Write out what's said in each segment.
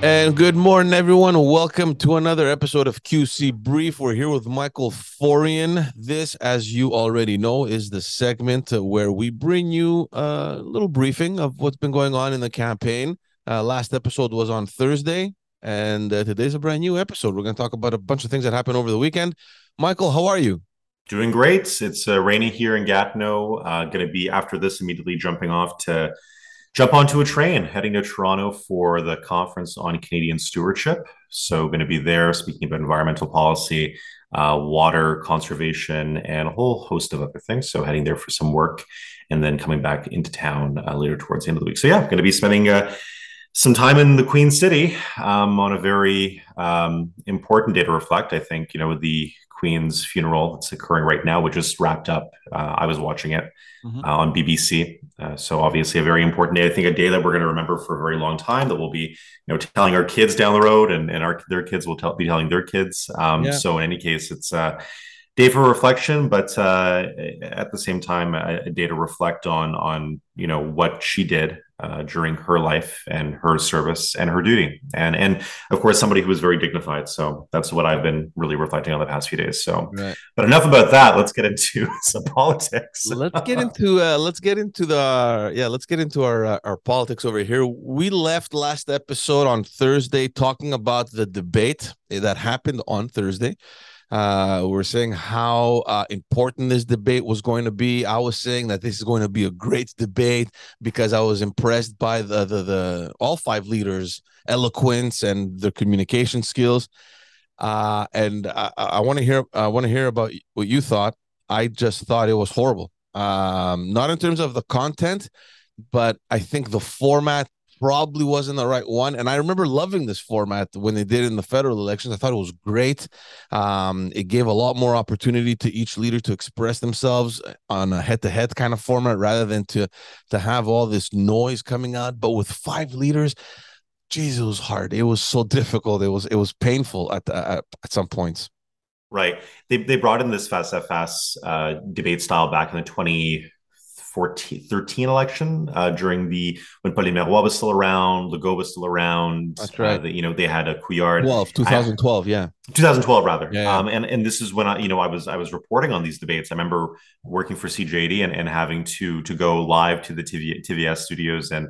And good morning, everyone. Welcome to another episode of QC Brief. We're here with Michael Forian. This, as you already know, is the segment where we bring you a little briefing of what's been going on in the campaign. Uh, last episode was on Thursday, and uh, today's a brand new episode. We're going to talk about a bunch of things that happened over the weekend. Michael, how are you? Doing great. It's uh, rainy here in Gatineau. Uh, going to be after this immediately jumping off to jump onto a train heading to Toronto for the conference on Canadian stewardship. So, going to be there speaking about environmental policy, uh, water conservation, and a whole host of other things. So, heading there for some work and then coming back into town uh, later towards the end of the week. So, yeah, going to be spending uh, some time in the Queen City um, on a very um, important day to reflect. I think, you know, the Queen's funeral that's occurring right now, which just wrapped up. Uh, I was watching it mm-hmm. uh, on BBC. Uh, so obviously a very important day. I think a day that we're going to remember for a very long time. That we'll be, you know, telling our kids down the road, and, and our their kids will tell, be telling their kids. Um, yeah. So in any case, it's a day for reflection, but uh, at the same time, a, a day to reflect on on you know what she did uh, during her life and her service and her duty, and and of course somebody who was very dignified. So that's what I've been really reflecting on the past few days. So, right. but enough about that. Let's get into some politics. let's get into uh, let's get into the yeah let's get into our uh, our politics over here. We left last episode on Thursday talking about the debate that happened on Thursday. Uh, we are saying how uh, important this debate was going to be. I was saying that this is going to be a great debate because I was impressed by the the, the all five leaders' eloquence and their communication skills. Uh, and I, I want to hear I want to hear about what you thought. I just thought it was horrible. Um, not in terms of the content, but I think the format probably wasn't the right one. And I remember loving this format when they did in the federal elections. I thought it was great. Um, it gave a lot more opportunity to each leader to express themselves on a head-to-head kind of format rather than to to have all this noise coming out. But with five leaders, geez, it was hard. It was so difficult. It was it was painful at at, at some points. Right. They they brought in this fast uh, debate style back in the 20 14, 13 election uh, during the when Pauline Marois was still around, Legault was still around. That's right. Uh, the, you know, they had a Couillard. 12, 2012, I, yeah. 2012 rather. Yeah, yeah. Um, and and this is when I, you know, I was I was reporting on these debates. I remember working for CJD and, and having to to go live to the TV, TVS studios and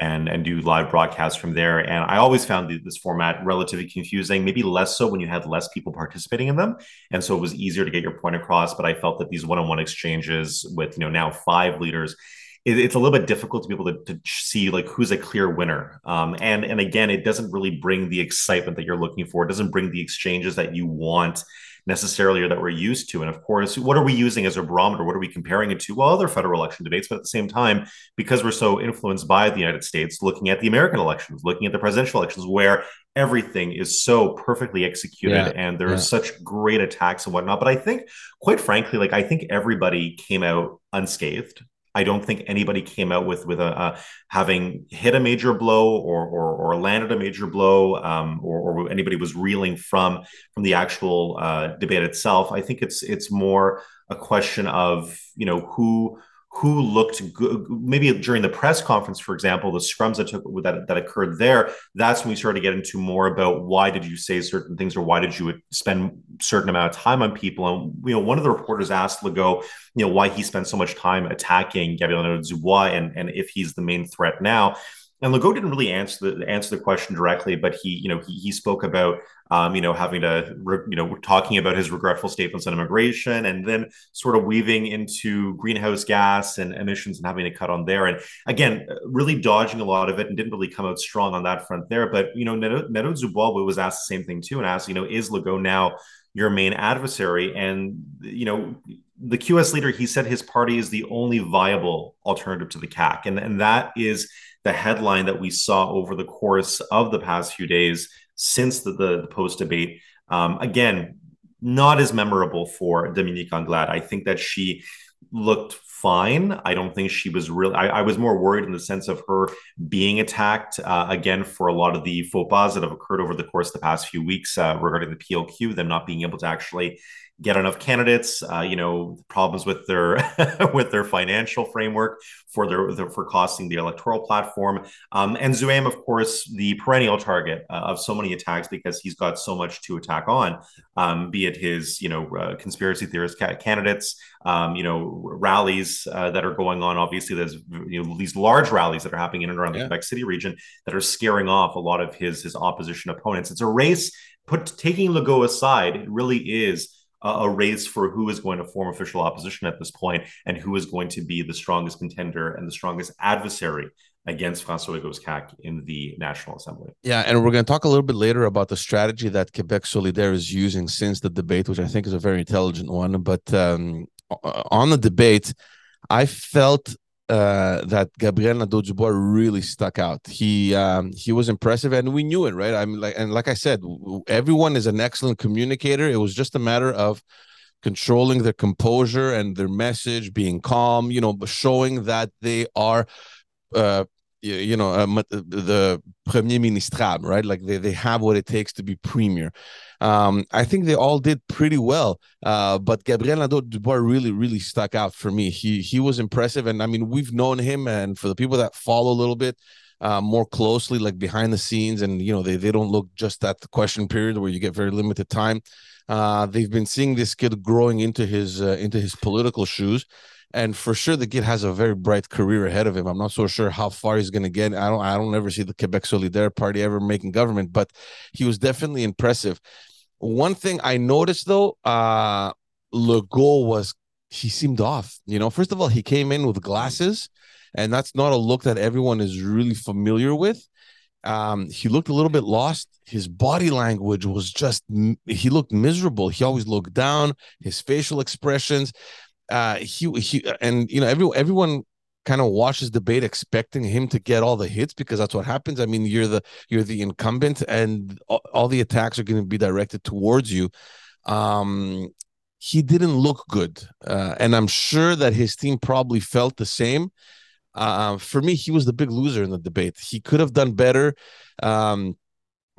and and do live broadcasts from there. And I always found this format relatively confusing, maybe less so when you had less people participating in them, and so it was easier to get your point across. But I felt that these one-on-one exchanges with you know now five leaders. It, it's a little bit difficult to be able to, to see like who's a clear winner, um, and and again, it doesn't really bring the excitement that you're looking for. It doesn't bring the exchanges that you want necessarily or that we're used to. And of course, what are we using as a barometer? What are we comparing it to? Well, other federal election debates, but at the same time, because we're so influenced by the United States, looking at the American elections, looking at the presidential elections, where everything is so perfectly executed yeah, and there's yeah. such great attacks and whatnot. But I think, quite frankly, like I think everybody came out unscathed. I don't think anybody came out with with a, having hit a major blow or or, or landed a major blow, um, or, or, anybody was reeling from from the actual uh, debate itself. I think it's it's more a question of you know who who looked good maybe during the press conference for example the scrums that took that, that occurred there that's when we started to get into more about why did you say certain things or why did you spend certain amount of time on people? And you know one of the reporters asked Legault you know why he spent so much time attacking Gabriel Dubois and and if he's the main threat now and Legault didn't really answer the answer the question directly, but he, you know, he, he spoke about, um, you know, having to, you know, talking about his regretful statements on immigration, and then sort of weaving into greenhouse gas and emissions and having to cut on there. And again, really dodging a lot of it, and didn't really come out strong on that front there. But you know, Nadeau-Dubois was asked the same thing too, and asked, you know, is Legault now your main adversary? And you know, the QS leader, he said his party is the only viable alternative to the CAQ, and and that is the headline that we saw over the course of the past few days since the, the, the post debate. Um, again, not as memorable for Dominique Anglade. I think that she looked fine. I don't think she was really. I, I, was more worried in the sense of her being attacked uh, again for a lot of the faux pas that have occurred over the course of the past few weeks uh, regarding the PLQ, them not being able to actually get enough candidates. Uh, you know, problems with their with their financial framework for their, their, for costing the electoral platform. Um, and Duhaime, of course, the perennial target uh, of so many attacks because he's got so much to attack on, um, be it his you know uh, conspiracy theorist ca- candidates, um, you know rallies uh, that are going on. Obviously, there's you know these large rallies that are happening in and around the Quebec City region that are scaring off a lot of his his opposition opponents. It's a race. Put taking Legault aside, it really is a race for who is going to form official opposition at this point and who is going to be the strongest contender and the strongest adversary against François CAQ in the National Assembly. Yeah, and we're going to talk a little bit later about the strategy that Quebec Solidaire is using since the debate, which I think is a very intelligent one. But um, on the debate, I felt uh, that Gabriel Nadeau-Dubois really stuck out. He um, he was impressive, and we knew it, right? I mean, like and like I said, everyone is an excellent communicator. It was just a matter of controlling their composure and their message, being calm, you know, showing that they are uh, you know uh, the premier ministrable right like they, they have what it takes to be premier um, i think they all did pretty well uh, but gabriel nadeau dubois really really stuck out for me he he was impressive and i mean we've known him and for the people that follow a little bit uh, more closely like behind the scenes and you know they, they don't look just at the question period where you get very limited time uh, they've been seeing this kid growing into his uh, into his political shoes and for sure the kid has a very bright career ahead of him. I'm not so sure how far he's going to get. I don't I don't ever see the Quebec Solidaire Party ever making government, but he was definitely impressive. One thing I noticed though, uh Legault was he seemed off. You know, first of all, he came in with glasses, and that's not a look that everyone is really familiar with. Um, he looked a little bit lost. His body language was just he looked miserable. He always looked down. His facial expressions uh, he he and you know every everyone kind of watches debate expecting him to get all the hits because that's what happens. I mean, you're the you're the incumbent, and all, all the attacks are going to be directed towards you. Um, he didn't look good, uh, and I'm sure that his team probably felt the same. Uh, for me, he was the big loser in the debate. He could have done better. Um,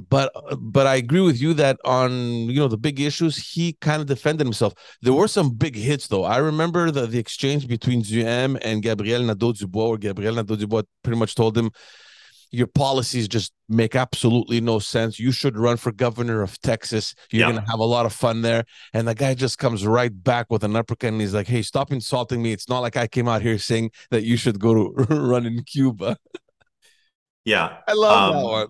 but but I agree with you that on you know the big issues he kind of defended himself. There were some big hits though. I remember the, the exchange between Duhaime and Gabriel Nadeau-Dubois, where Gabriel Nadeau-Dubois pretty much told him, "Your policies just make absolutely no sense. You should run for governor of Texas. You're yeah. gonna have a lot of fun there." And the guy just comes right back with an uppercut, and he's like, "Hey, stop insulting me. It's not like I came out here saying that you should go to run in Cuba." Yeah, I love um, that one.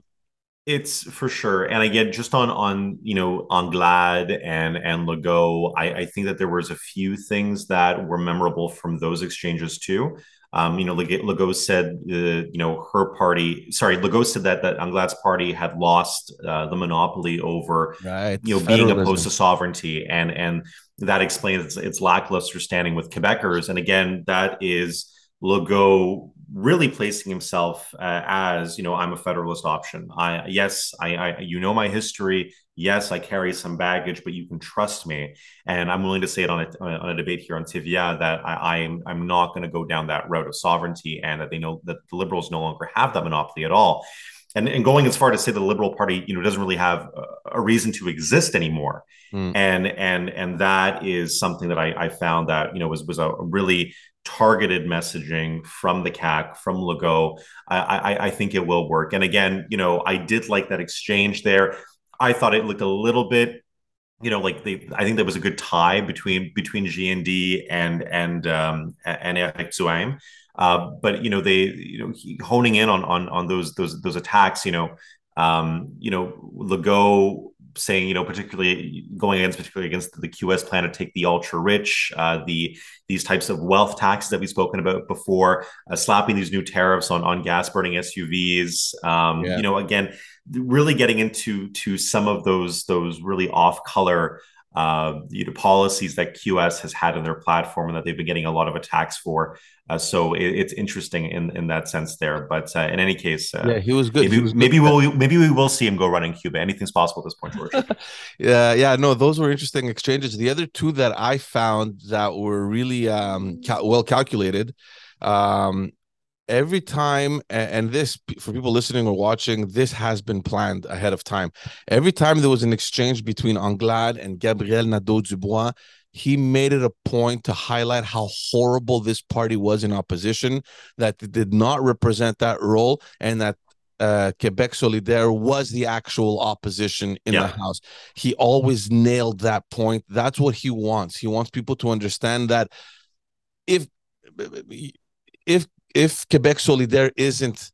It's for sure, and again, just on on you know Anglade and and Legault, I, I think that there was a few things that were memorable from those exchanges too. Um, you know, Legault said, uh, you know, her party. Sorry, Legault said that that Anglade's party had lost uh, the monopoly over, right. you know, being opposed to sovereignty, and and that explains its, its lackluster standing with Quebecers. And again, that is Legault really placing himself uh, as you know i'm a federalist option. I yes I, I you know my history. Yes i carry some baggage but you can trust me. And i'm willing to say it on a, on a debate here on TVA that I, am i'm not going to go down that route of sovereignty and that they know that the liberals no longer have that monopoly at all. And, and going as far to say the liberal party you know doesn't really have a, a reason to exist anymore. Mm. and and and that is something that I, I found that you know was was a really targeted messaging from the CAQ, from Legault, I, I, I think it will work. And again, you know, I did like that exchange there. I thought it looked a little bit, you know, like they. I think there was a good tie between between GND and and um, and Eric Duhaime. Uh, but you know, they you know honing in on on on those those those attacks. You know, um, you know, Legault saying, you know, particularly going against, particularly against the QS plan to take the ultra rich, uh, the these types of wealth taxes that we've spoken about before, uh, slapping these new tariffs on on gas burning SUVs. Um, yeah. You know, again, really getting into to some of those those really off color uh, you know, policies that QS has had in their platform and that they've been getting a lot of attacks for. Uh, so it, it's interesting in in that sense there. But uh, in any case, uh, yeah, he was good. Maybe, was maybe good. we'll maybe we will see him go running Cuba. Anything's possible at this point, George. yeah, yeah, no, those were interesting exchanges. The other two that I found that were really um, cal- well calculated. Um, every time and this for people listening or watching this has been planned ahead of time every time there was an exchange between anglade and gabriel nadeau-dubois he made it a point to highlight how horrible this party was in opposition that did not represent that role and that uh, Quebec Solidaire was the actual opposition in yeah. the House. He always nailed that point. That's what he wants. He wants people to understand that if if if Quebec Solidaire isn't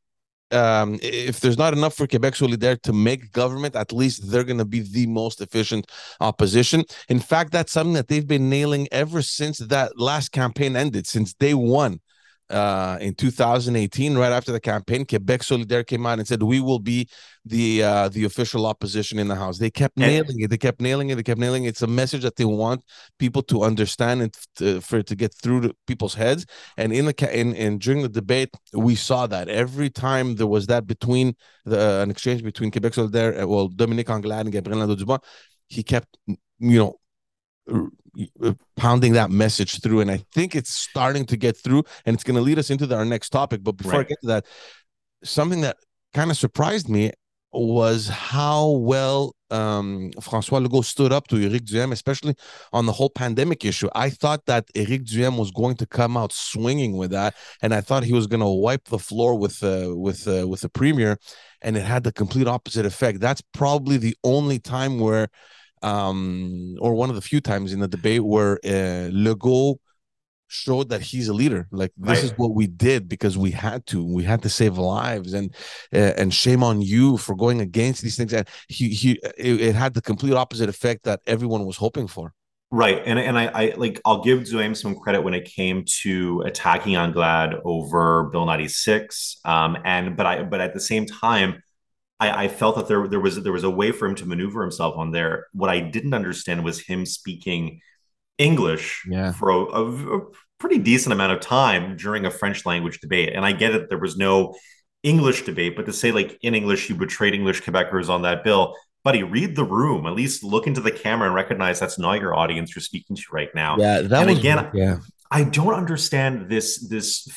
um, if there's not enough for Quebec Solidaire to make government, at least they're going to be the most efficient opposition. In fact, that's something that they've been nailing ever since that last campaign ended, since day one uh, in 2018, right after the campaign, Quebec Solidaire came out and said we will be the uh, the official opposition in the House. They kept nailing it. They kept nailing it. They kept nailing it. It's a message that they want people to understand and to, for it to get through to people's heads. And in the in, in during the debate, we saw that every time there was that between the uh, an exchange between Quebec Solidaire, uh, well, Dominique Anglade and Gabriel Nadeau-Dubois, he kept you know pounding that message through and i think it's starting to get through and it's going to lead us into the, our next topic but before right. i get to that something that kind of surprised me was how well um, François Legault stood up to Eric Duhaime, especially on the whole pandemic issue. I thought that Eric Duhaime was going to come out swinging with that, and I thought he was going to wipe the floor with uh, with uh, with the premier, and it had the complete opposite effect. That's probably the only time where um, or one of the few times in the debate where uh, Legault showed that he's a leader. Like this right. is what we did because we had to. We had to save lives, and uh, and shame on you for going against these things. And he he it, it, had the complete opposite effect that everyone was hoping for. Right, and and I, I like I'll give Duhaime some credit when it came to attacking Anglade over Bill ninety six. Um, and but I but at the same time I, I, felt that there there was there was a way for him to maneuver himself on there. What I didn't understand was him speaking English yeah. for a, a, a, pretty decent amount of time during a French language debate. And I get it, there was no English debate, but to say like in English you betrayed English Quebecers on that bill, buddy, read the room. At least look into the camera and recognize that's not your audience you're speaking to right now. Yeah, that and was, again. Yeah. I don't understand this this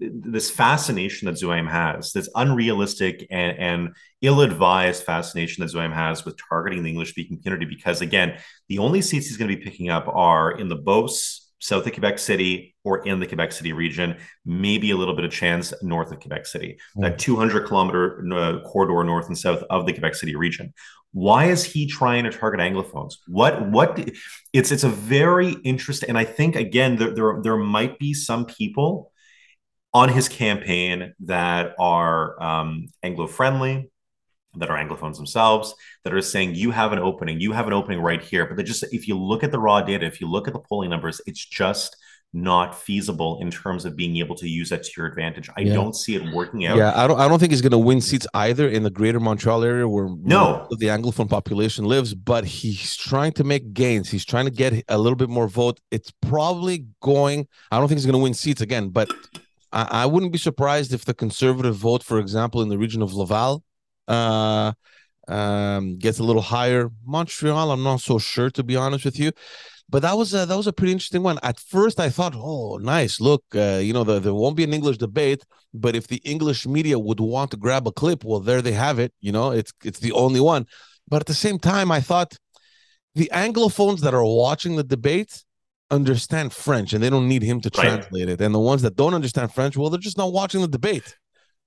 this fascination that Duhaime has, this unrealistic and, and ill-advised fascination that Duhaime has with targeting the English-speaking community. Because again, the only seats he's going to be picking up are in the Beauce, south of Quebec City, or in the Quebec City region. Maybe a little bit of chance north of Quebec City, mm-hmm. that 200 kilometer uh, corridor north and south of the Quebec City region. Why is he trying to target anglophones? What what it's it's a very interesting and I think again there there, there might be some people on his campaign that are um, Anglo friendly, that are anglophones themselves, that are saying you have an opening, you have an opening right here. But they just if you look at the raw data, if you look at the polling numbers, it's just not feasible in terms of being able to use that to your advantage. I yeah. don't see it working out. Yeah, I don't. I don't think he's going to win seats either in the Greater Montreal area where no the Anglophone population lives. But he's trying to make gains. He's trying to get a little bit more vote. It's probably going. I don't think he's going to win seats again, but I, I, wouldn't be surprised if the conservative vote, for example, in the region of Laval. Uh, um, gets a little higher. Montreal, I'm not so sure to be honest with you. But that was a, that was a pretty interesting one. At first, I thought, oh, nice. Look, uh, you know, the, there won't be an English debate, but if the English media would want to grab a clip, well, there they have it. You know, it's it's the only one. But at the same time, I thought the Anglophones that are watching the debate understand French and they don't need him to right. translate it. And the ones that don't understand French, well, they're just not watching the debate.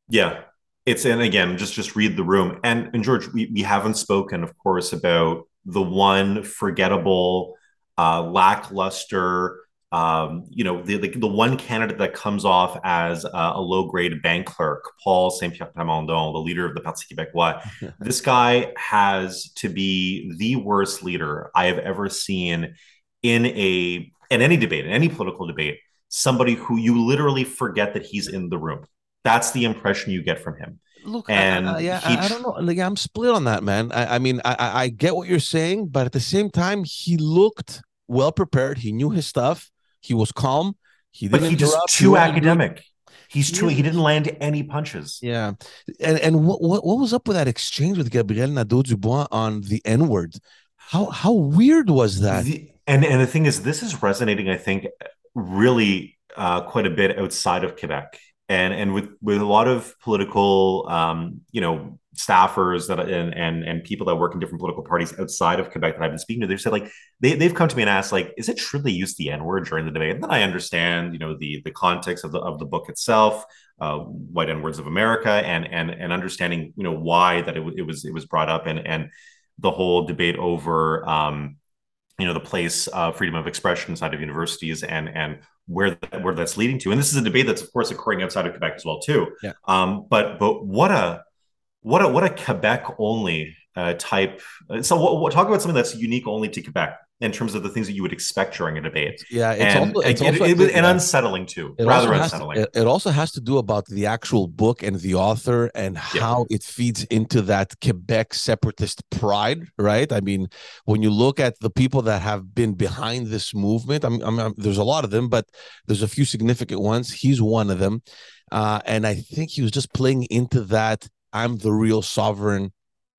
Yeah. It's and again, just just read the room. And and George, we, we haven't spoken, of course, about the one forgettable uh, lackluster. Um, you know, the, the, the one candidate that comes off as a, a low grade bank clerk, Paul Saint Pierre Plamondon, the leader of the Parti Québécois. this guy has to be the worst leader I have ever seen in a in any debate, in any political debate. Somebody who you literally forget that he's in the room. That's the impression you get from him. Look, and I, I, yeah, he, I, don't know. Like, I'm split on that, man. I, I mean, I, I get what you're saying, but at the same time, he looked well prepared. He knew his stuff. He was calm. He didn't. But he just too academic. He's too. He didn't land any punches. Yeah, and and what what, what was up with that exchange with Gabriel Nadeau Dubois on the N word? How how weird was that? The, and and the thing is, this is resonating. I think really uh, quite a bit outside of Quebec. And and with with a lot of political um, you know staffers that and and and people that work in different political parties outside of Quebec that I've been speaking to, they've said like they they've come to me and asked like, is it true they used the N word during the debate? And then I understand you know the the context of the of the book itself, uh, White N words of America, and and and understanding you know why that it, it was it was brought up and and the whole debate over. Um, you know the place of freedom of expression inside of universities and and where that, where that's leading to. And this is a debate that's of course occurring outside of quebec as well too. Yeah. um, but but what a what a what a quebec only uh, type. So what, what, talk about something that's unique only to quebec in terms of the things that you would expect during a debate. Yeah, it's and, also, it's also it, it, and unsettling too, rather unsettling. To, it, also has to do about the actual book and the author and how yeah. it feeds into that Quebec separatist pride, right? I mean, when you look at the people that have been behind this movement, I mean, I mean there's a lot of them, but there's a few significant ones. He's one of them, uh, and I think he was just playing into that. I'm the real sovereign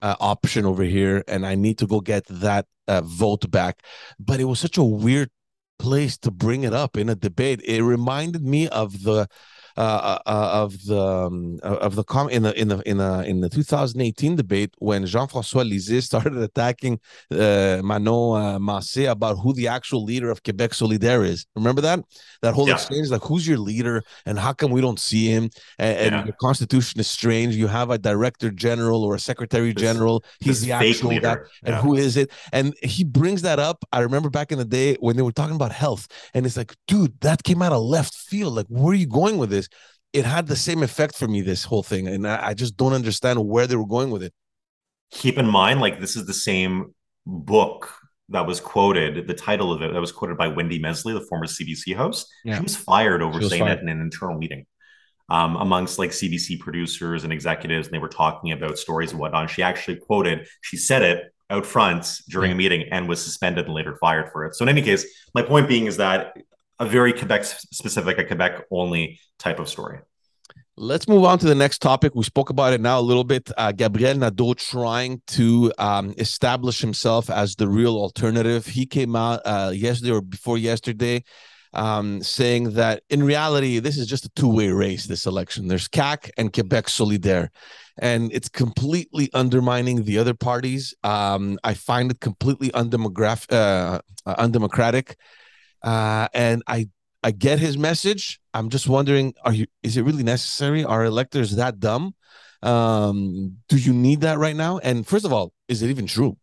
uh, option over here, and I need to go get that uh, vote back. But it was such a weird place to bring it up in a debate. It reminded me of the uh, uh, uh, of the um, uh, of the com in the in the in the in the 2018 debate when Jean-François Lisée started attacking uh, Manon uh, Massé about who the actual leader of Quebec Solidaire is. Remember that that whole yeah. exchange, like who's your leader and how come we don't see him? And, and yeah. your constitution is strange. You have a director general or a secretary general. He's the actual guy, and yeah. who is it? And he brings that up. I remember back in the day when they were talking about health, and it's like, dude, that came out of left field. Like, where are you going with this? It had the same effect for me this whole thing and I, I, just don't understand where they were going with it keep in mind like this is the same book that was quoted the title of it that was quoted by wendy mesley the former cbc host yeah. she was fired over was saying fired. that in an internal meeting um, amongst like cbc producers and executives and they were talking about stories and whatnot she actually quoted she said it out front during yeah. a meeting and was suspended and later fired for it so in any case my point being is that a very Quebec specific, a Quebec only type of story. Let's move on to the next topic. We spoke about it now a little bit. Uh, Gabriel Nadeau trying to um, establish himself as the real alternative. He came out uh, yesterday or before yesterday um, saying that in reality, this is just a two way race, this election. There's CAQ and Quebec Solidaire, and it's completely undermining the other parties. Um, I find it completely undemograph- uh, undemocratic. Uh, and I I get his message. I'm just wondering, are you is it really necessary? Are electors that dumb? Um, do you need that right now? And first of all, is it even true?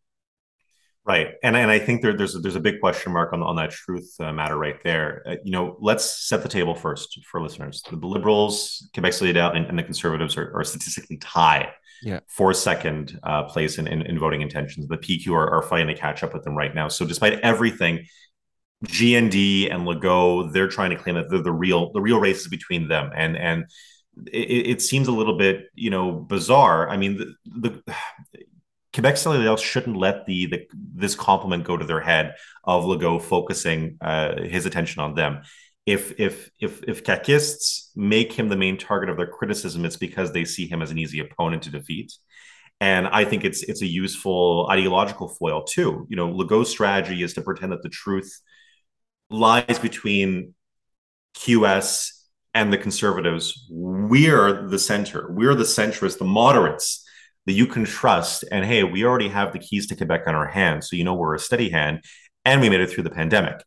Right, and and I think there, there's a, there's a big question mark on on that truth uh, matter right there. Uh, you know, let's set the table first for listeners. The Liberals, Quebec Solidaire, and, and the Conservatives are, are statistically tied yeah. for second uh, place in, in, in, voting intentions. The PQ are, are fighting to catch up with them right now. So despite everything, GND and Legault, they're trying to claim that they're the real the real race is between them, and and it, it seems a little bit you know bizarre. I mean, the, the Quebec Solidaire shouldn't let the, the this compliment go to their head of Legault focusing uh, his attention on them. If if if if Caquists make him the main target of their criticism, it's because they see him as an easy opponent to defeat. And I think it's it's a useful ideological foil too. You know, Legault's strategy is to pretend that the truth lies between QS and the conservatives. We're the center. We're the centrists, the moderates that you can trust. And hey, we already have the keys to Quebec on our hands. So you know we're a steady hand and we made it through the pandemic.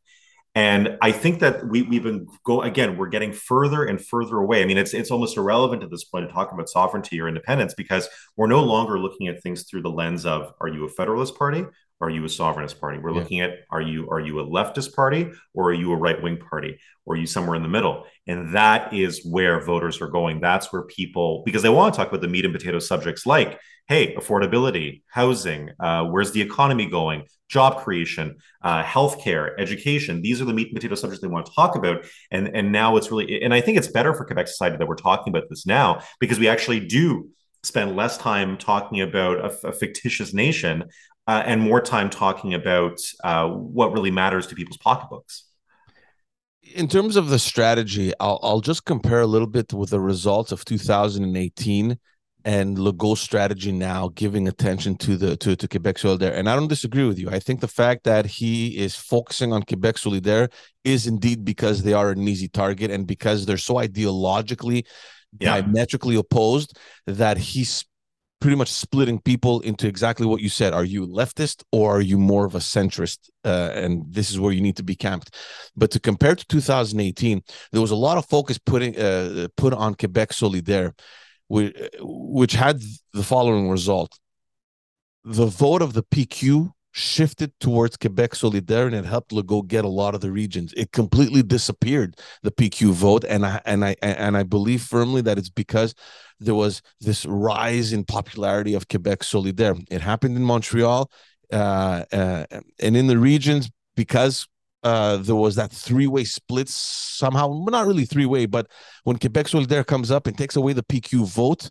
And I think that we, we've been go again, we're getting further and further away. I mean, it's it's almost irrelevant at this point to talk about sovereignty or independence because we're no longer looking at things through the lens of are you a federalist party are you a sovereignist party? We're yeah. looking at are you are you a leftist party or are you a right wing party or are you somewhere in the middle? And that is where voters are going. That's where people because they want to talk about the meat and potato subjects like hey affordability, housing, uh, where's the economy going, job creation, uh, healthcare, education. These are the meat and potato subjects they want to talk about. And and now it's really and I think it's better for Quebec society that we're talking about this now because we actually do spend less time talking about a, a fictitious nation uh, and more time talking about uh, what really matters to people's pocketbooks. In terms of the strategy, I'll, I'll just compare a little bit with the results of 2018 and Legault's strategy now giving attention to the to, to Quebec Solidaire. And I don't disagree with you. I think the fact that he is focusing on Quebec Solidaire is indeed because they are an easy target and because they're so ideologically yeah. diametrically opposed that he's pretty much splitting people into exactly what you said. Are you leftist or are you more of a centrist? Uh, and this is where you need to be camped. But to compare to 2018, there was a lot of focus putting uh, put on Quebec Solidaire which, which had the following result. The vote of the PQ shifted towards Quebec Solidaire and it helped Legault get a lot of the regions. It completely disappeared the PQ vote, and I and I and I believe firmly that it's because there was this rise in popularity of Quebec Solidaire. It happened in Montreal, uh, uh, and in the regions because uh, there was that three-way split somehow, not really three-way, but when Quebec Solidaire comes up and takes away the PQ vote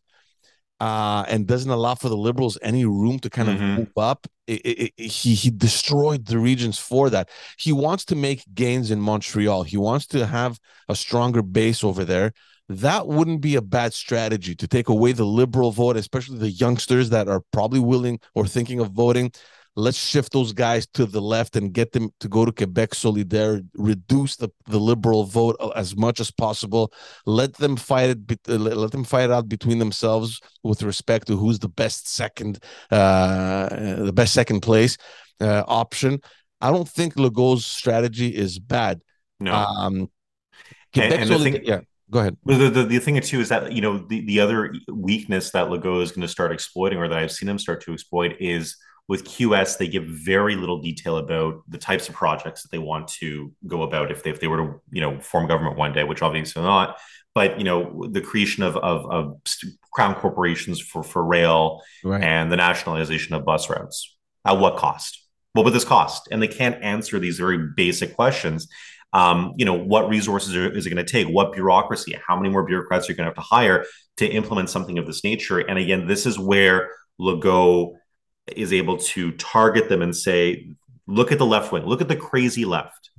uh, and doesn't allow for the Liberals any room to kind of mm-hmm. move up, it, it, it, he he destroyed the regions for that. He wants to make gains in Montreal. He wants to have a stronger base over there. That wouldn't be a bad strategy to take away the liberal vote, especially the youngsters that are probably willing or thinking of voting let's shift those guys to the left and get them to go to Quebec Solidaire, reduce the, the liberal vote as much as possible. Let them fight it. Uh, let them fight it out between themselves with respect to who's the best second, uh, the best second place uh, option. I don't think Legault's strategy is bad. No. Um, Quebec and, and Solidaire, thing, yeah. Go ahead. The, the, the thing too is that you know the, the other weakness that Legault is going to start exploiting, or that I've seen him start to exploit, is with QS, they give very little detail about the types of projects that they want to go about if they, if they were to, you know, form government one day, which obviously they're not. But you know, the creation of of, of crown corporations for for rail right. and the nationalization of bus routes at what cost? What would this cost? And they can't answer these very basic questions. Um, you know, what resources are, is it going to take? What bureaucracy? How many more bureaucrats are you going to have to hire to implement something of this nature? And again, this is where Legault is able to target them and say, look at the left wing, look at the crazy left,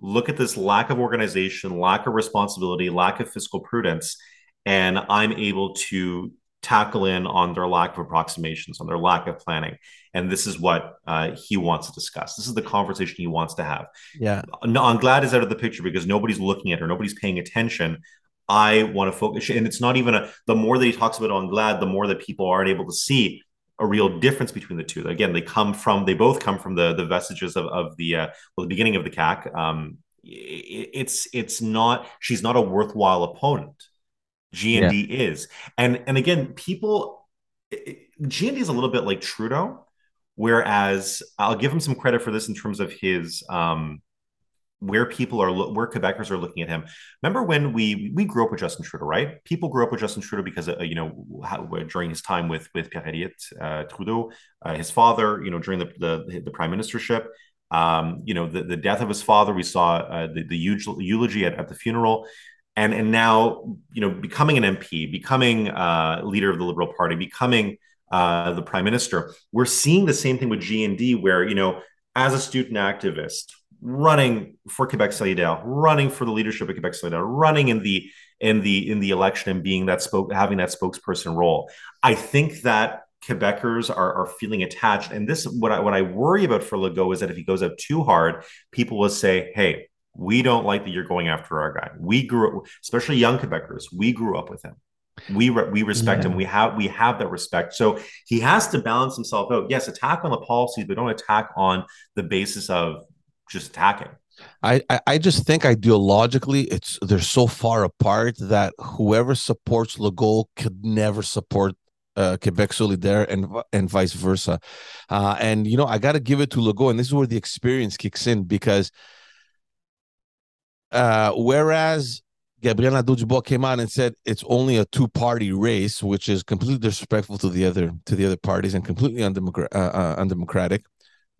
look at this lack of organization, lack of responsibility, lack of fiscal prudence. And I'm able to tackle in on their lack of approximations, on their lack of planning. And this is what uh, he wants to discuss. This is the conversation he wants to have. Yeah. Anglade is out of the picture because nobody's looking at her, nobody's paying attention. I want to focus, and it's not even a. The more that he talks about Anglade, the more that people aren't able to see a real difference between the two. Again, they come from they both come from the the vestiges of of the uh, well the beginning of the CAQ. Um, it, it's it's not she's not a worthwhile opponent. GND yeah. is, and and again, people GND is a little bit like Trudeau, whereas I'll give him some credit for this in terms of his um where people are where Quebecers are looking at him. Remember when we we grew up with Justin Trudeau, right? People grew up with Justin Trudeau because uh, you know how, during his time with with Pierre Elliott uh, Trudeau, uh, his father, you know during the the, the prime ministership. Um, you know the, the death of his father. We saw uh, the the huge eulogy at, at the funeral, and and now you know becoming an MP, becoming uh, leader of the Liberal Party, becoming uh, the prime minister. We're seeing the same thing with GND, where you know as a student activist running for Quebec Solidaire, running for the leadership of Quebec Solidaire, running in the in the in the election and being that spoke having that spokesperson role. I think that Quebecers are, are feeling attached. And this what I what I worry about for Legault is that if he goes out too hard, people will say, hey, we don't like that you're going after our guy. We grew up, especially young Quebecers, we grew up with him. We re- we respect yeah. him. We have we have that respect. So he has to balance himself out. Yes, attack on the policies, but don't attack on the basis of just attacking. I, I just think ideologically it's they're so far apart that whoever supports Legault could never support uh, Quebec Solidaire and and vice versa. Uh, and you know I got to give it to Legault, and this is where the experience kicks in because uh, whereas Gabriel Nadeau-Dubois came out and said it's only a two-party race, which is completely disrespectful to the other to the other parties and completely. Uh, uh, undemocratic.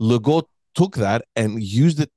Legault took that and used it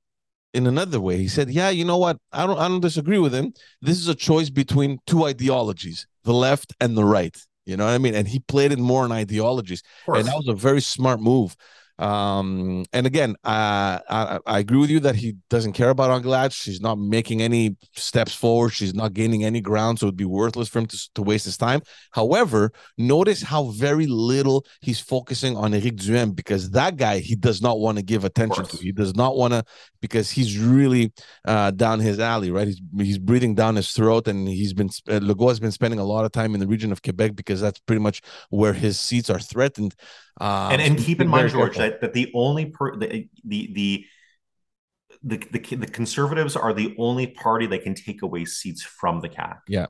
in another way. He said, "Yeah, you know what? I don't I don't disagree with him. This is a choice between two ideologies, the left and the right. You know what I mean? And he played it more on ideologies, and that was a very smart move. Um, and again, uh, I, I agree with you that he doesn't care about Anglade. She's not making any steps forward. She's not gaining any ground, so it'd be worthless for him to, to waste his time. However, notice how very little he's focusing on Eric Duhaime because that guy he does not want to give attention to. He does not want to because he's really uh, down his alley, right? He's he's breathing down his throat, and he's been uh, Legault has been spending a lot of time in the region of Quebec because that's pretty much where his seats are threatened. Um, and and keep in mind, George, that, that the only per, the, the the the the the conservatives are the only party that can take away seats from the CAQ. Yeah.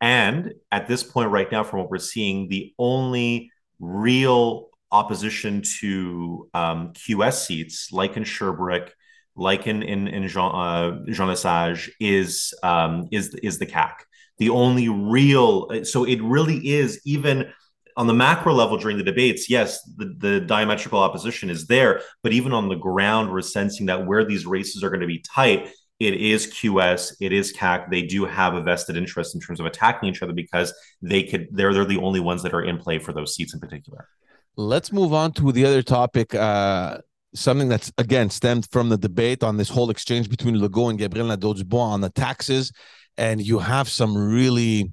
And at this point, right now, from what we're seeing, the only real opposition to um, QS seats, like in Sherbrooke, like in in, in Jean uh, Jean Lesage, is um, is is the CAQ. The only real, so it really is even on the macro level during the debates, yes, the, the diametrical opposition is there. But even on the ground, we're sensing that where these races are going to be tight, it is QS, it is CAQ. They do have a vested interest in terms of attacking each other because they could. They're they're the only ones that are in play for those seats in particular. Let's move on to the other topic. Uh, something that's again stemmed from the debate on this whole exchange between Legault and Gabriel Nadeau-Dubois on the taxes, and you have some really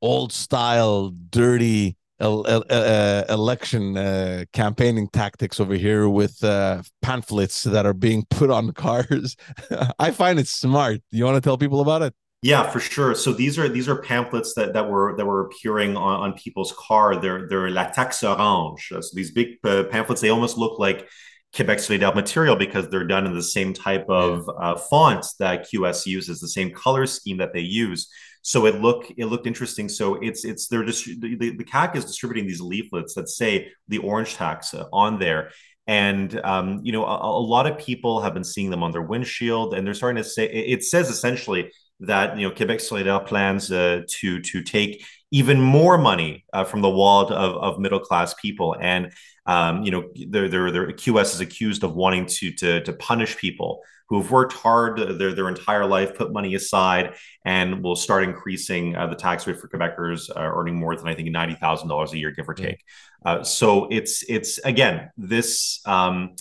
old style, dirty election uh, campaigning tactics over here with uh, pamphlets that are being put on cars. I find it smart. You want to tell people about it? Yeah, for sure. So these are these are pamphlets that, that were that were appearing on, on people's car. They're they're La Taxe Orange. So these big uh, pamphlets, they almost look like Quebec Solidaire material because they're done in the same type of uh, font that QS uses, the same color scheme that they use. So it look it looked interesting. So it's it's they're just the, the CAQ is distributing these leaflets that say the orange tax on there. And um, you know, a, a, lot of people have been seeing them on their windshield, and they're starting to say it says essentially that you know Quebec Solidaire plans uh, to to take even more money uh, from the wallet of, of middle class people, and um, you know, their their QS is accused of wanting to to to punish people who have worked hard their, their entire life, put money aside, and will start increasing uh, the tax rate for Quebecers uh, earning more than I think ninety thousand dollars a year, give or take. Uh, so it's it's again this. Um,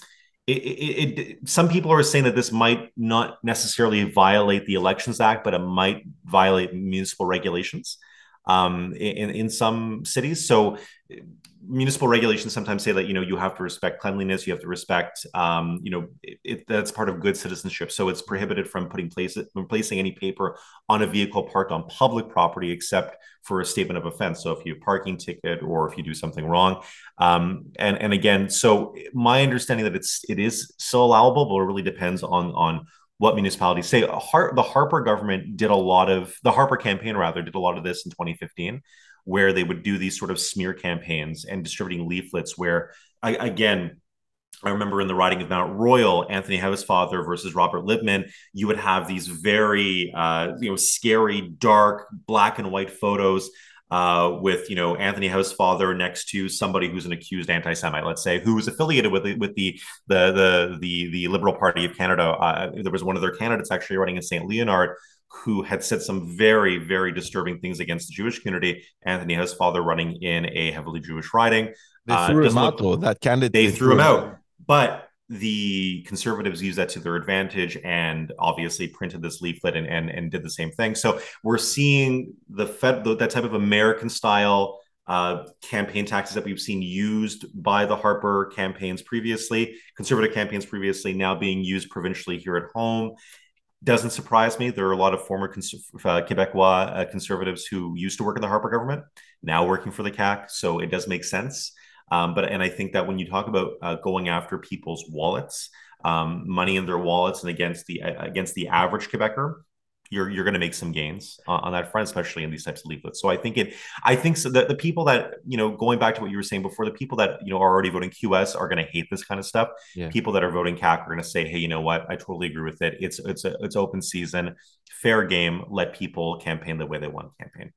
it, it, it, some people are saying that this might not necessarily violate the Elections Act, but it might violate municipal regulations um, in in some cities. So municipal regulations sometimes say that you know you have to respect cleanliness you have to respect um, you know it, it, that's part of good citizenship. So it's prohibited from putting place from placing any paper on a vehicle parked on public property except for a statement of offense. So if you have a parking ticket or if you do something wrong um, and and again so my understanding that it's it is still allowable but it really depends on on what municipalities say. Har- the Harper government did a lot of the Harper campaign rather did a lot of this in 2015 where they would do these sort of smear campaigns and distributing leaflets where I, again I remember in the riding of Mount Royal, Anthony Housefather versus Robert Libman, you would have these very, uh, you know, scary, dark, black and white photos uh, with, you know, Anthony Housefather next to somebody who's an accused anti-Semite, let's say, who was affiliated with the, with the the the the, the Liberal Party of Canada. Uh, there was one of their candidates actually running in St. Leonard who had said some very, very disturbing things against the Jewish community. Anthony Housefather running in a heavily Jewish riding. They uh, threw uh, him out, though. That candidate. They, they threw, him out. But the conservatives used that to their advantage and obviously printed this leaflet and, and, and did the same thing. So we're seeing the Fed, that type of American style uh, campaign taxes that we've seen used by the Harper campaigns previously, conservative campaigns previously, now being used provincially here at home doesn't surprise me. There are a lot of former cons- uh, Quebecois uh, conservatives who used to work in the Harper government, now working for the CAQ. So it does make sense. Um, but and I think that when you talk about uh, going after people's wallets, um, money in their wallets, and against the against the average Quebecer, you're you're going to make some gains on, on, that front, especially in these types of leaflets. So I think it, I think so that the people that you know, going back to what you were saying before, the people that you know are already voting QS are going to hate this kind of stuff. Yeah. People that are voting CAQ are going to say, hey, you know what? I totally agree with it. It's it's a it's open season, fair game. Let people campaign the way they want to campaign.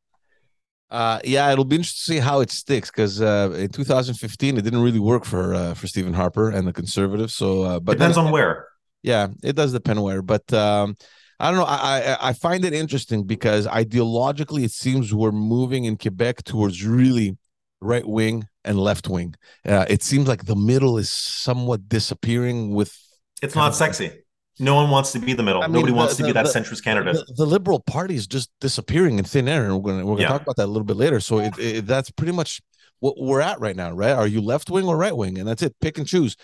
Uh, yeah, it'll be interesting to see how it sticks because uh, in 2015 it didn't really work for uh, for Stephen Harper and the Conservatives. So, uh, but depends then, on where. Yeah, it does depend where, but. Um, I don't know. I, I, I find it interesting because ideologically, it seems we're moving in Quebec towards really right wing and left wing. Uh, it seems like the middle is somewhat disappearing. With it's not sexy. No one wants to be the middle. I mean, Nobody the, wants to the, be that the, centrist candidate. The, the, liberal party is just disappearing in thin air, and we're going we're gonna yeah. talk about that a little bit later. So it, it, that's pretty much what we're at right now, right? Are you left wing or right wing? And that's it. Pick and choose.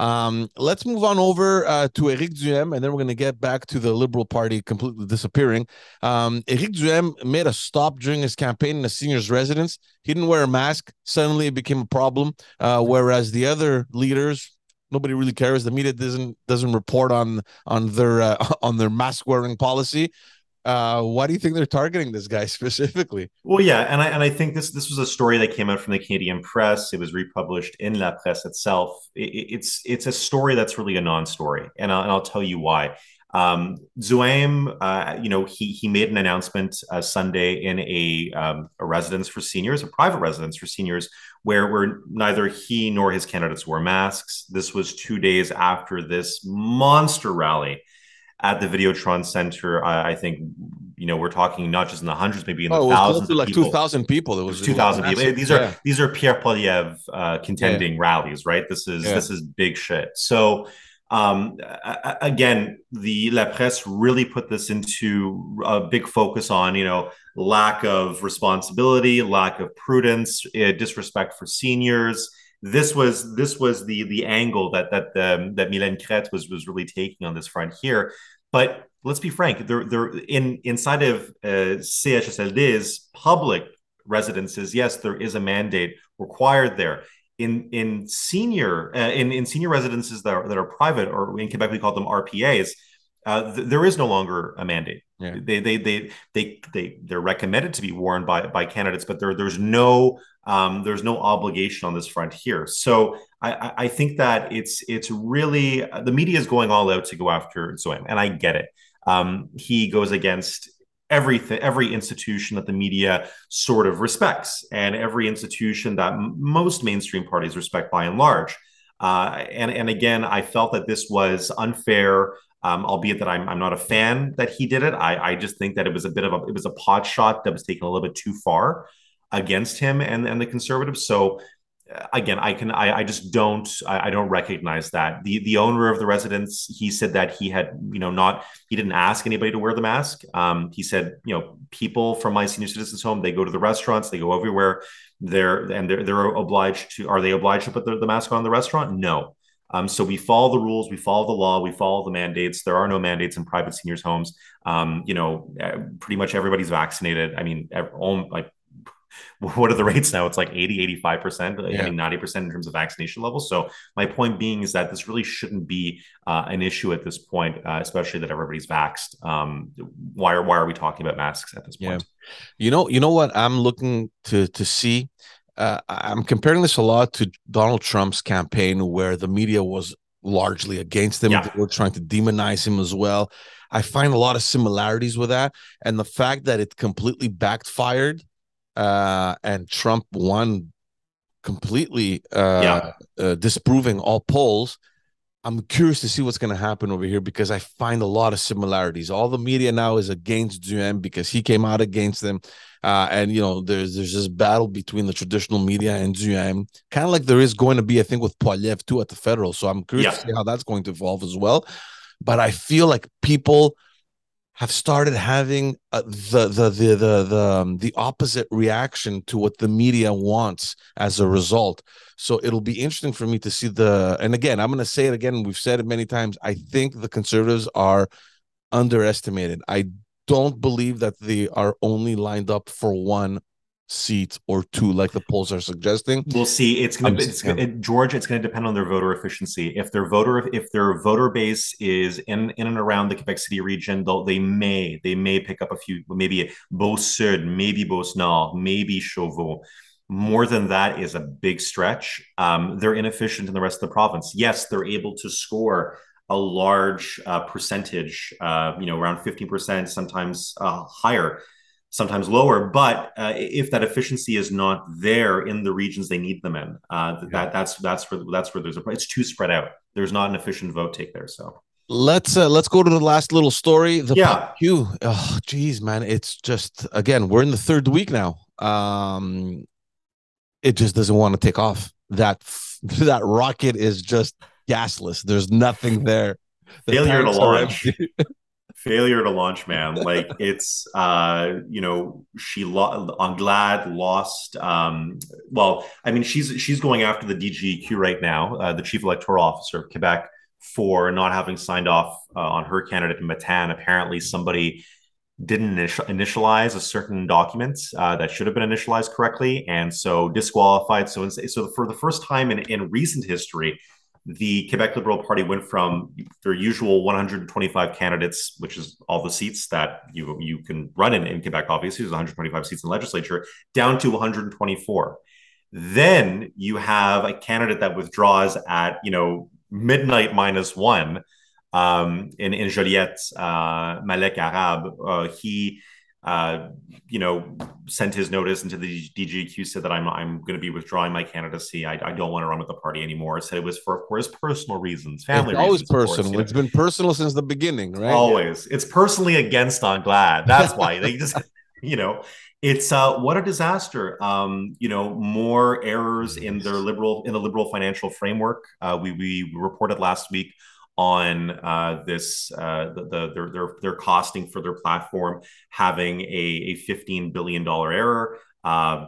Um, let's move on over uh, to Eric Duhaime, and then we're going to get back to the Liberal Party completely disappearing. Um, Eric Duhaime made a stop during his campaign in a senior's residence. He didn't wear a mask. Suddenly, it became a problem. Uh, whereas the other leaders, nobody really cares. The media doesn't doesn't report on on their uh, on their mask wearing policy. Uh, why do you think they're targeting this guy specifically? Well, yeah, and I and I think this this was a story that came out from the Canadian press. It was republished in La Presse itself. It, it's it's a story that's really a non-story, and I'll, and I'll tell you why. Um, Duhaime, uh, you know, he he made an announcement uh, Sunday in a um, a residence for seniors, a private residence for seniors, where where neither he nor his candidates wore masks. This was two days after this monster rally at the Videotron Center. I, I, think you know we're talking not just in the hundreds, maybe in the oh, thousands. like two thousand people. It was, was two thousand people. These are these are Pierre Poilievre uh, contending yeah. rallies, right? This is yeah. this is big shit. So. Um, again, the La Presse really put this into a big focus on, you know, lack of responsibility, lack of prudence, uh, disrespect for seniors, this was this was the the angle that that um, that Mylène Crête was was really taking on this front here. But let's be frank, they're they're in inside of uh, CHSLD's public residences. Yes, there is a mandate required there. In in senior uh, in in senior residences that are that are private or in Quebec we call them RPAs. Uh, th- there is no longer a mandate. Yeah. They, they they they they they're recommended to be worn by by candidates, but there there's no um, there's no obligation on this front here. So I, I think that it's it's really the media is going all out to go after Duhaime, and I get it. Um, he goes against everything, every institution that the media sort of respects, and every institution that m- most mainstream parties respect by and large. Uh, and and again, I felt that this was unfair. Um, albeit that I'm, I'm not a fan that he did it. I, I just think that it was a bit of a it was a pot shot that was taken a little bit too far against him and and the conservatives. So again, I can I, I just don't I, I, don't recognize that the the owner of the residence he said that he had you know not he didn't ask anybody to wear the mask. Um, he said you know people from my senior citizens home they go to the restaurants they go everywhere they're and they're they're obliged to are they obliged to put the, the mask on in the restaurant? No. Um, so we follow the rules, we follow the law, we follow the mandates. There are no mandates in private seniors' homes. Um, you know, uh, pretty much everybody's vaccinated. I mean, all, like what are the rates now? It's like 80, 85%, yeah. I mean, 90% in terms of vaccination levels. So my point being is that this really shouldn't be uh, an issue at this point, uh, especially that everybody's vaxxed. Um, why are, why are we talking about masks at this point? Yeah. You know, you know what I'm looking to, to see, uh, I'm comparing this a lot to Donald Trump's campaign where the media was largely against him. Yeah. They were trying to demonize him as well. I find a lot of similarities with that. And the fact that it completely backfired uh, and Trump won completely, uh, yeah. uh, disproving all polls. I'm curious to see what's going to happen over here because I find a lot of similarities. All the media now is against Duhaime because he came out against them, uh, and you know there's there's this battle between the traditional media and Duhaime, kind of like there is going to be, I think, with Poilievre too at the federal. So I'm curious yeah. to see how that's going to evolve as well. But I feel like people have started having uh, the, the the the the um, the opposite reaction to what the media wants as a result. So it'll be interesting for me to see the. And again, I'm going to say it again. We've said it many times. I think the conservatives are underestimated. I don't believe that they are only lined up for one seats or two, like the polls are suggesting. We'll see. It's going to, it's, it, George. It's going to depend on their voter efficiency. If their voter, if their voter base is in in and around the Quebec City region, they'll, they may they may pick up a few, maybe Beauce Sud, maybe Beauce Nord, maybe Chauveau. More than that is a big stretch. Um, they're inefficient in the rest of the province. Yes, they're able to score a large uh, percentage, uh, you know, around 15%, sometimes uh, higher sometimes lower. But uh, if that efficiency is not there in the regions they need them in, uh, yeah. that that's that's where that's where there's a it's too spread out. There's not an efficient vote take there. So let's uh, let's go to the last little story. The yeah, you oh geez, man, it's just again we're in the third week now. Um, it just doesn't want to take off. That that rocket is just gasless. There's nothing there. The Failure to launch. Failure to launch, man. Like it's uh, you know, she lo- Anglade lost um well, I mean she's she's going after the DGEQ right now, uh, the chief electoral officer of Quebec for not having signed off uh, on her candidate in Matane. Apparently somebody didn't initialize a certain document uh, that should have been initialized correctly, and so disqualified. So, so for the first time in, in recent history, the Quebec Liberal Party went from their usual 125 candidates, which is all the seats that you you can run in, in Quebec. Obviously, there's 125 seats in the legislature, down to 124. Then you have a candidate that withdraws at you know midnight minus one um, in in Joliette, uh, Malek Arab, uh, he uh, you know sent his notice into the DGQ, said that I'm I'm going to be withdrawing my candidacy. I, I don't want to run with the party anymore. Said it was for for his personal reasons, family. It's always personal. Course, it's know. been personal since the beginning, right? Always. Yeah. It's personally against Anglade. That's why they just you know it's uh, what a disaster. Um, you know, more errors in their liberal in the liberal financial framework. Uh, we we reported last week on uh, this uh, the, the their, their their costing for their platform having a, a 15 billion dollar error. Uh,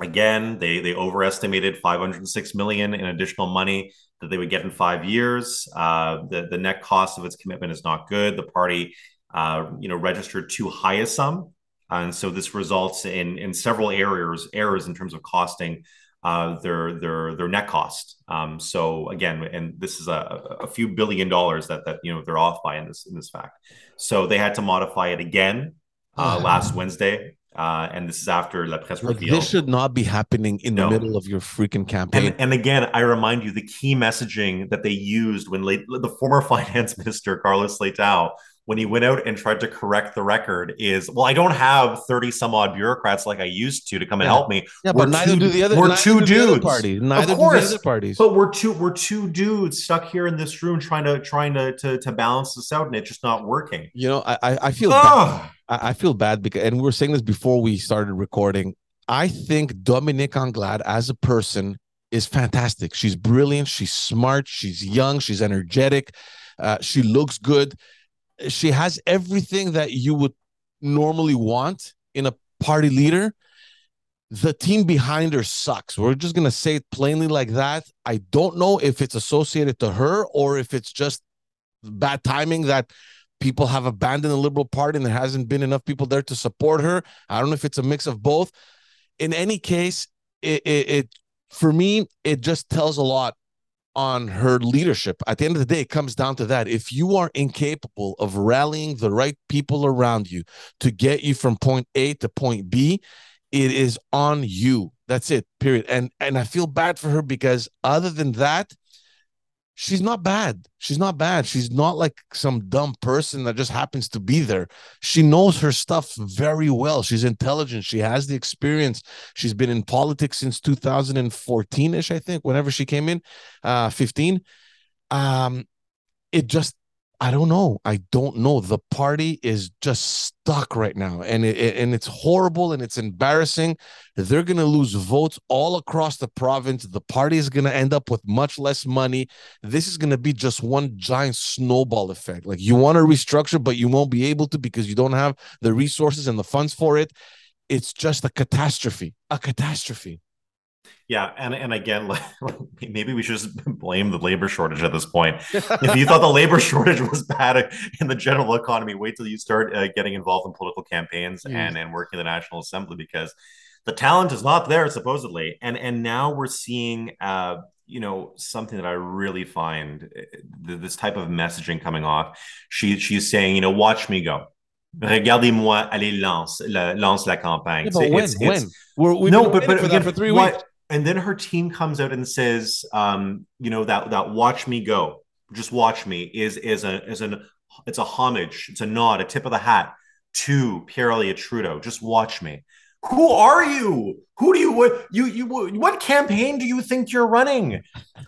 again, they they overestimated 506 million in additional money that they would get in five years. Uh, the the net cost of its commitment is not good. The party, uh, you know, registered too high a sum, and so this results in in several errors errors in terms of costing uh, their their their net cost. Um, so again, and this is a, a few billion dollars that that you know they're off by in this in this fact. So they had to modify it again uh, last Wednesday. Uh, and this is after La Presse like This should not be happening in no. the middle of your freaking campaign. And, and, again, I remind you the key messaging that they used when late, the former finance minister Carlos Leitão when he went out and tried to correct the record is well, I don't have 30 some odd bureaucrats like I used to to come and help me. Yeah, we're but neither two, do the other we're two dudes. Party. Neither of course, do the other parties. But we're two we're two dudes stuck here in this room trying to trying to to, to balance this out and it's just not working. You know, I I feel bad. I feel bad because and we were saying this before we started recording. I think Dominique Anglade as a person is fantastic. She's brilliant. She's smart. She's young. She's energetic. Uh, she looks good she has everything that you would normally want in a party leader. The team behind her sucks. We're just gonna say it plainly like that. I don't know if it's associated to her or if it's just bad timing that people have abandoned the liberal party and there hasn't been enough people there to support her. I don't know if it's a mix of both. In any case, it, it, it for me, it just tells a lot on her leadership. At the end of the day, it comes down to that. If you are incapable of rallying the right people around you to get you from point A to point B, it is on you. That's it. Period. And and I feel bad for her because other than that, she's not bad. She's not bad. She's not like some dumb person that just happens to be there. She knows her stuff very well. She's intelligent. She has the experience. She's been in politics since 2014 ish, I think, whenever she came in, uh, 15. Um, it just I don't know. I don't know. The party is just stuck right now, and it, and it's horrible and it's embarrassing. They're gonna lose votes all across the province. The party is gonna end up with much less money. This is gonna be just one giant snowball effect. Like you want to restructure, but you won't be able to because you don't have the resources and the funds for it. It's just a catastrophe. A catastrophe. Yeah, and and again, maybe we should just blame the labor shortage at this point. if you thought the labor shortage was bad in the general economy, wait till you start uh, getting involved in political campaigns mm. and and working in the National Assembly because the talent is not there supposedly, and and now we're seeing. Uh, you know something that I really find uh, this type of messaging coming off. She she's saying, you know, watch me go. Regardez-moi aller lance la, lance la campagne. Yeah, but when? It's, when? We're, we've no, but, but again, for three what, weeks and then her team comes out and says, um, you know, that that watch me go, just watch me is is a is an it's a homage, it's a nod, a tip of the hat to Pierre Elliott Trudeau. Just watch me. Who are you? Who do you what you you what campaign do you think you're running?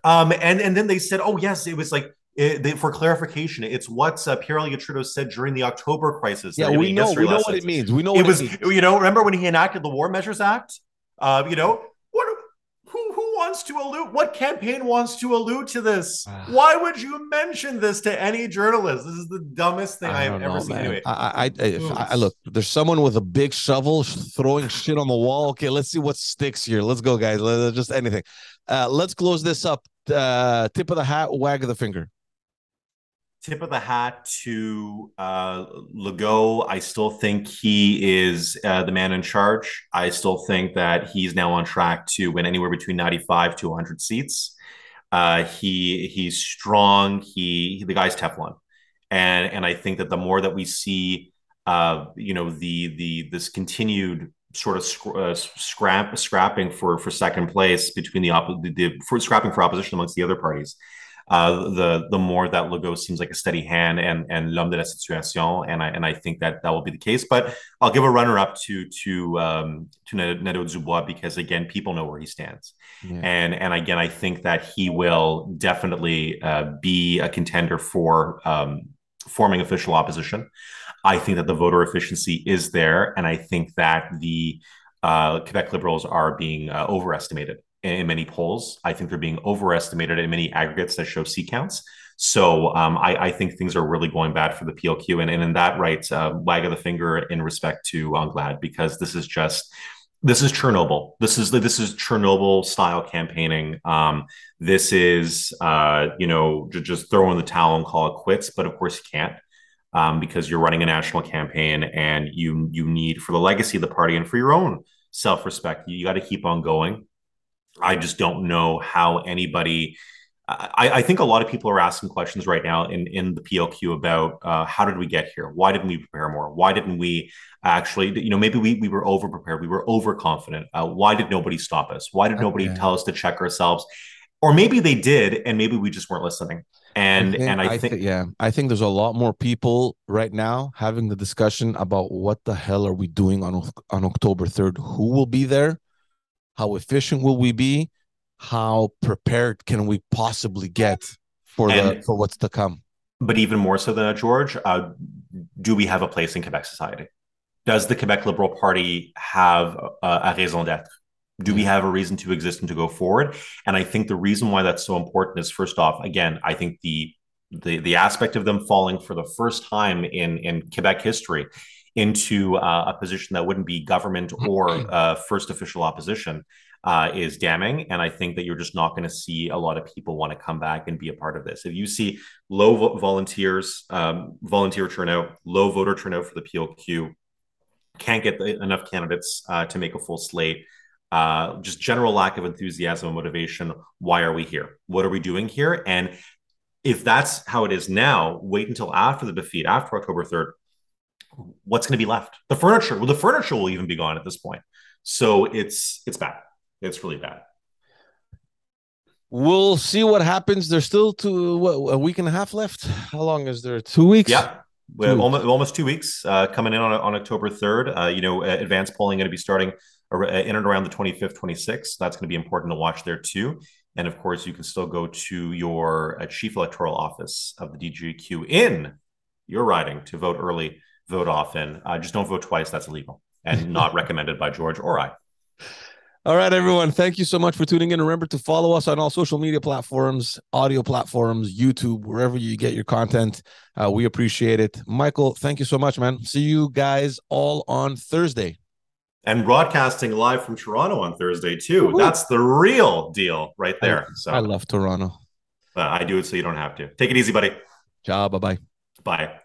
Um, and and then they said, oh yes, it was like it, they, for clarification, it's what uh, Pierre Elliott Trudeau said during the October crisis. Yeah, we know. We know what it means. We know it was. You know, remember when he enacted the War Measures Act? Uh, you know, wants to allude? What campaign wants to allude to this? Why would you mention this to any journalist? This is the dumbest thing I, have ever seen. Anyway, I, I, I, I, look. There's someone with a big shovel throwing shit on the wall. Okay, let's see what sticks here. Let's go, guys. Let's, just anything. Uh, let's close this up. Uh, tip of the hat, wag of the finger tip of the hat to uh, Legault. I still think he is uh, the man in charge. I still think that he's now on track to win anywhere between 95 to 100 seats. Uh, he he's strong. He, he, the guy's Teflon, and and I think that the more that we see, uh, you know, the the this continued sort of uh, scrap scrapping for for second place between the, op- the, the for scrapping for opposition amongst the other parties uh, the the more that Legault seems like a steady hand and and l'homme de la situation, and I and I think that that will be the case. But I'll give a runner up to to um, to Nadeau Dubois because again, people know where he stands, yeah. and and again, I think that he will definitely uh, be a contender for um, forming official opposition. I think that the voter efficiency is there, and I think that the uh, Quebec Liberals are being uh, overestimated in many polls. I think they're being overestimated in many aggregates that show seat counts. So um, I, I, think things are really going bad for the PLQ, and, and in that right, uh, wag of the finger in respect to Anglade because this is just this is Chernobyl. This is this is Chernobyl style campaigning. Um, this is uh, you know just throw in the towel and call it quits. But of course you can't um, because you're running a national campaign and you you need for the legacy of the party and for your own self respect. You got to keep on going. I just don't know how anybody. I, I, think a lot of people are asking questions right now in, in the PLQ about uh, how did we get here? Why didn't we prepare more? Why didn't we actually, you know, maybe we, we were over prepared, we were overconfident. Uh, why did nobody stop us? Why did okay. nobody tell us to check ourselves? Or maybe they did, and maybe we just weren't listening. And I think, and I, I think, th- yeah, I think there's a lot more people right now having the discussion about what the hell are we doing on on October third? Who will be there? How efficient will we be? How prepared can we possibly get for and, the for what's to come? But even more so than that, George, uh, do we have a place in Quebec society? Does the Quebec Liberal Party have a, a raison d'être? Do we have a reason to exist and to go forward? And I think the reason why that's so important is first off, again, I think the the the aspect of them falling for the first time in in Quebec history into uh, a position that wouldn't be government or uh, first official opposition uh, is damning. And I think that you're just not going to see a lot of people want to come back and be a part of this. If you see low vo- volunteers, um, volunteer turnout, low voter turnout for the PLQ, can't get the, enough candidates uh, to make a full slate. Uh, just general lack of enthusiasm and motivation. Why are we here? What are we doing here? And if that's how it is now, wait until after the defeat, after October 3rd, what's going to be left? The furniture, well, the furniture will even be gone at this point. So it's it's bad. It's really bad. We'll see what happens. There's still two what, a week and a half left. How long is there? Two weeks. Yeah, weeks. Almost, almost two weeks uh, coming in on, on October 3rd. Uh, you know, advanced polling going to be starting in and around the 25th, 26th. That's going to be important to watch there too. And of course, you can still go to your uh, chief electoral office of the DGQ in your riding to vote early vote often. Uh, just don't vote twice. That's illegal and not recommended by George or I. All right, everyone. Thank you so much for tuning in. Remember to follow us on all social media platforms, audio platforms, YouTube, wherever you get your content. Uh, we appreciate it. Michael, thank you so much, man. See you guys all on Thursday. And broadcasting live from Toronto on Thursday, too. Ooh. That's the real deal right there. I, so I love Toronto. I do it so you don't have to. Take it easy, buddy. Ciao. Bye-bye. Bye.